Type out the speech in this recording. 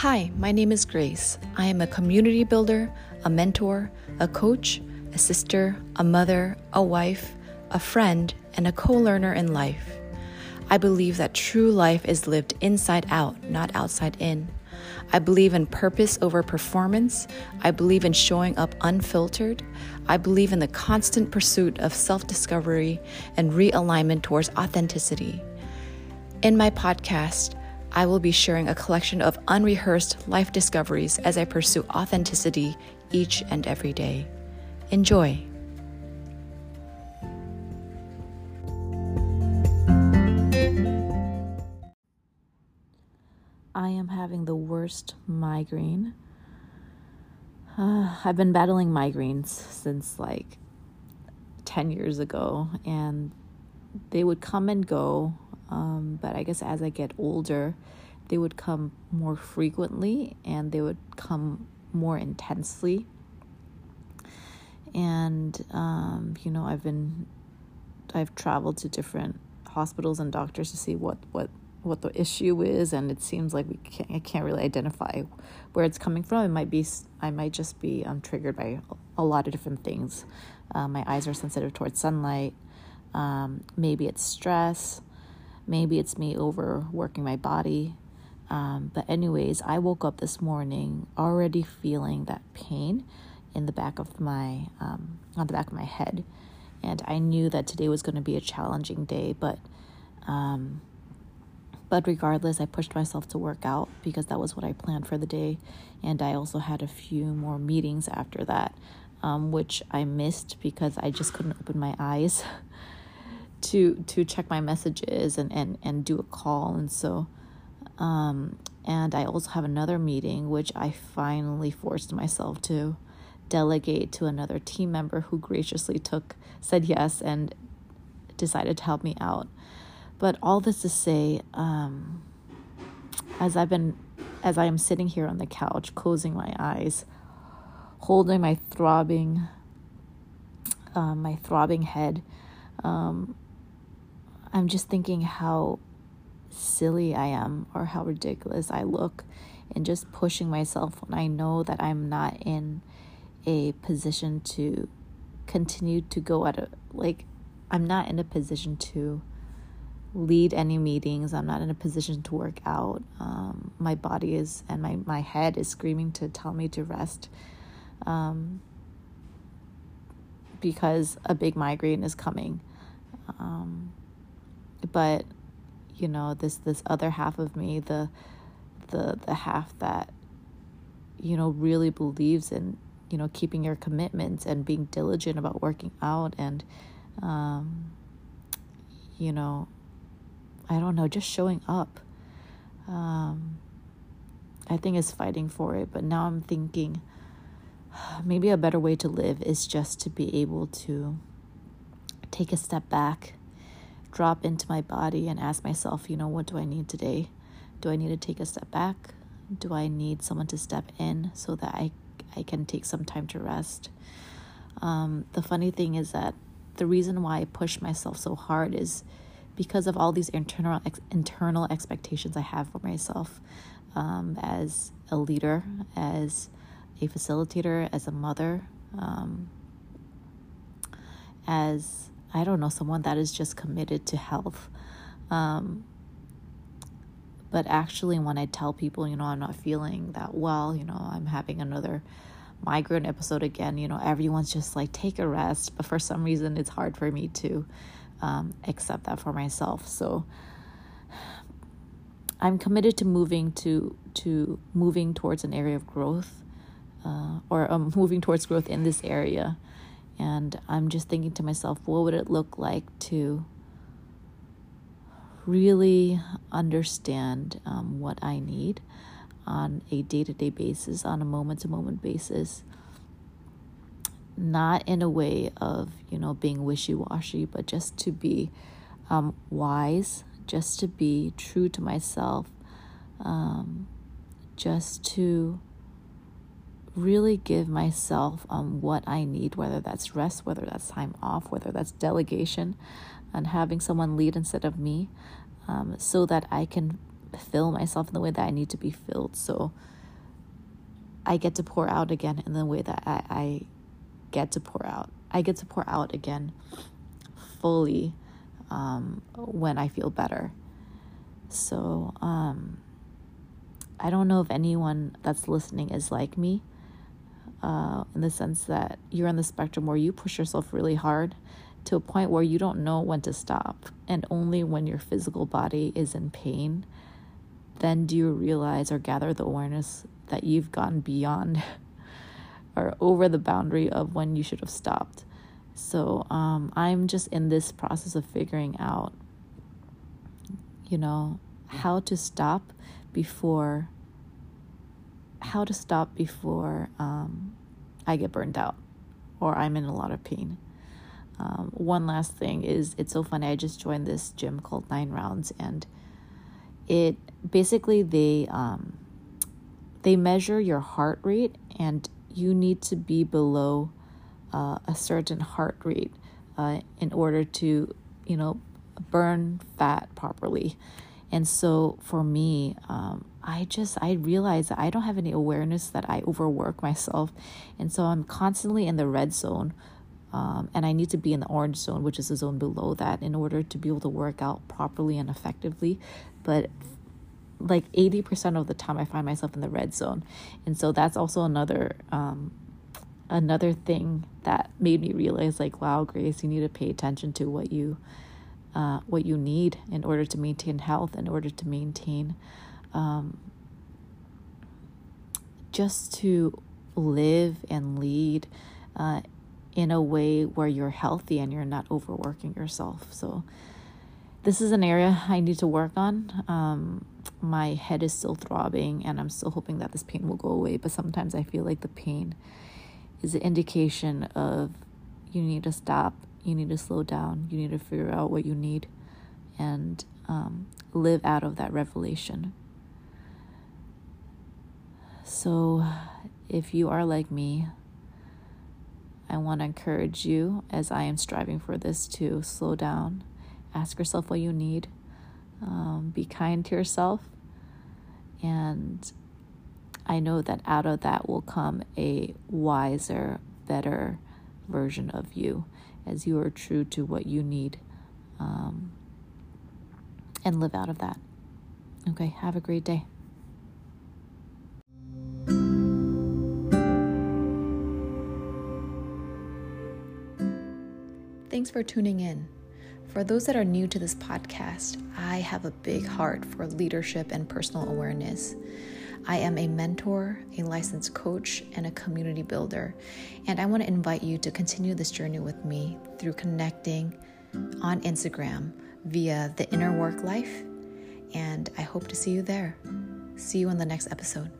Hi, my name is Grace. I am a community builder, a mentor, a coach, a sister, a mother, a wife, a friend, and a co learner in life. I believe that true life is lived inside out, not outside in. I believe in purpose over performance. I believe in showing up unfiltered. I believe in the constant pursuit of self discovery and realignment towards authenticity. In my podcast, I will be sharing a collection of unrehearsed life discoveries as I pursue authenticity each and every day. Enjoy. I am having the worst migraine. Uh, I've been battling migraines since like 10 years ago, and they would come and go. Um, but I guess as I get older, they would come more frequently and they would come more intensely. And, um, you know, I've been, I've traveled to different hospitals and doctors to see what, what what the issue is, and it seems like we can't, I can't really identify where it's coming from. It might be I might just be um, triggered by a lot of different things. Uh, my eyes are sensitive towards sunlight. Um, maybe it's stress. Maybe it's me overworking my body. Um, but anyways, I woke up this morning already feeling that pain in the back of my um, on the back of my head, and I knew that today was going to be a challenging day, but. Um, but regardless, I pushed myself to work out because that was what I planned for the day. And I also had a few more meetings after that, um, which I missed because I just couldn't open my eyes to to check my messages and, and, and do a call. And so, um, and I also have another meeting, which I finally forced myself to delegate to another team member who graciously took, said yes, and decided to help me out. But all this to say, um, as I've been, as I am sitting here on the couch, closing my eyes, holding my throbbing, um, my throbbing head, um, I'm just thinking how silly I am or how ridiculous I look, and just pushing myself when I know that I'm not in a position to continue to go at a like I'm not in a position to lead any meetings. I'm not in a position to work out. Um, my body is and my, my head is screaming to tell me to rest um, because a big migraine is coming. Um, but you know this this other half of me, the the the half that you know really believes in you know keeping your commitments and being diligent about working out and um, you know I don't know, just showing up. Um, I think is fighting for it, but now I'm thinking maybe a better way to live is just to be able to take a step back, drop into my body, and ask myself, you know, what do I need today? Do I need to take a step back? Do I need someone to step in so that I, I can take some time to rest? Um, the funny thing is that the reason why I push myself so hard is because of all these internal ex- internal expectations I have for myself um, as a leader, as a facilitator, as a mother, um, as I don't know, someone that is just committed to health. Um, but actually, when I tell people, you know, I'm not feeling that well, you know, I'm having another migraine episode again, you know, everyone's just like, take a rest. But for some reason, it's hard for me to um, accept that for myself. So I'm committed to moving to to moving towards an area of growth, uh, or um, moving towards growth in this area. And I'm just thinking to myself, what would it look like to really understand um, what I need on a day to day basis, on a moment to moment basis, not in a way of, you know, being wishy washy, but just to be um, wise, just to be true to myself, um, just to really give myself um, what I need, whether that's rest, whether that's time off, whether that's delegation, and having someone lead instead of me, um, so that I can fill myself in the way that I need to be filled. So I get to pour out again in the way that I, I get to pour out. I get to pour out again fully um, when I feel better. So um, I don't know if anyone that's listening is like me uh, in the sense that you're on the spectrum where you push yourself really hard to a point where you don't know when to stop. And only when your physical body is in pain, then do you realize or gather the awareness that you've gone beyond or over the boundary of when you should have stopped. So um, I'm just in this process of figuring out, you know, how to stop before how to stop before um, I get burned out or I'm in a lot of pain. Um, one last thing is it's so funny. I just joined this gym called Nine Rounds, and it basically they um, they measure your heart rate, and you need to be below uh, a certain heart rate uh, in order to you know burn fat properly. And so for me, um, I just I realize I don't have any awareness that I overwork myself, and so I'm constantly in the red zone um, and I need to be in the orange zone, which is the zone below that, in order to be able to work out properly and effectively. But like 80% of the time, I find myself in the red zone. And so that's also another. Um, another thing that made me realize like wow grace you need to pay attention to what you uh, what you need in order to maintain health in order to maintain um, just to live and lead uh, in a way where you're healthy and you're not overworking yourself. So, this is an area I need to work on. Um, my head is still throbbing, and I'm still hoping that this pain will go away. But sometimes I feel like the pain is an indication of you need to stop, you need to slow down, you need to figure out what you need, and um, live out of that revelation. So, if you are like me, I want to encourage you as I am striving for this to slow down, ask yourself what you need, um, be kind to yourself, and I know that out of that will come a wiser, better version of you as you are true to what you need um, and live out of that. Okay, have a great day. Thanks for tuning in. For those that are new to this podcast, I have a big heart for leadership and personal awareness. I am a mentor, a licensed coach, and a community builder. And I want to invite you to continue this journey with me through connecting on Instagram via the inner work life. And I hope to see you there. See you in the next episode.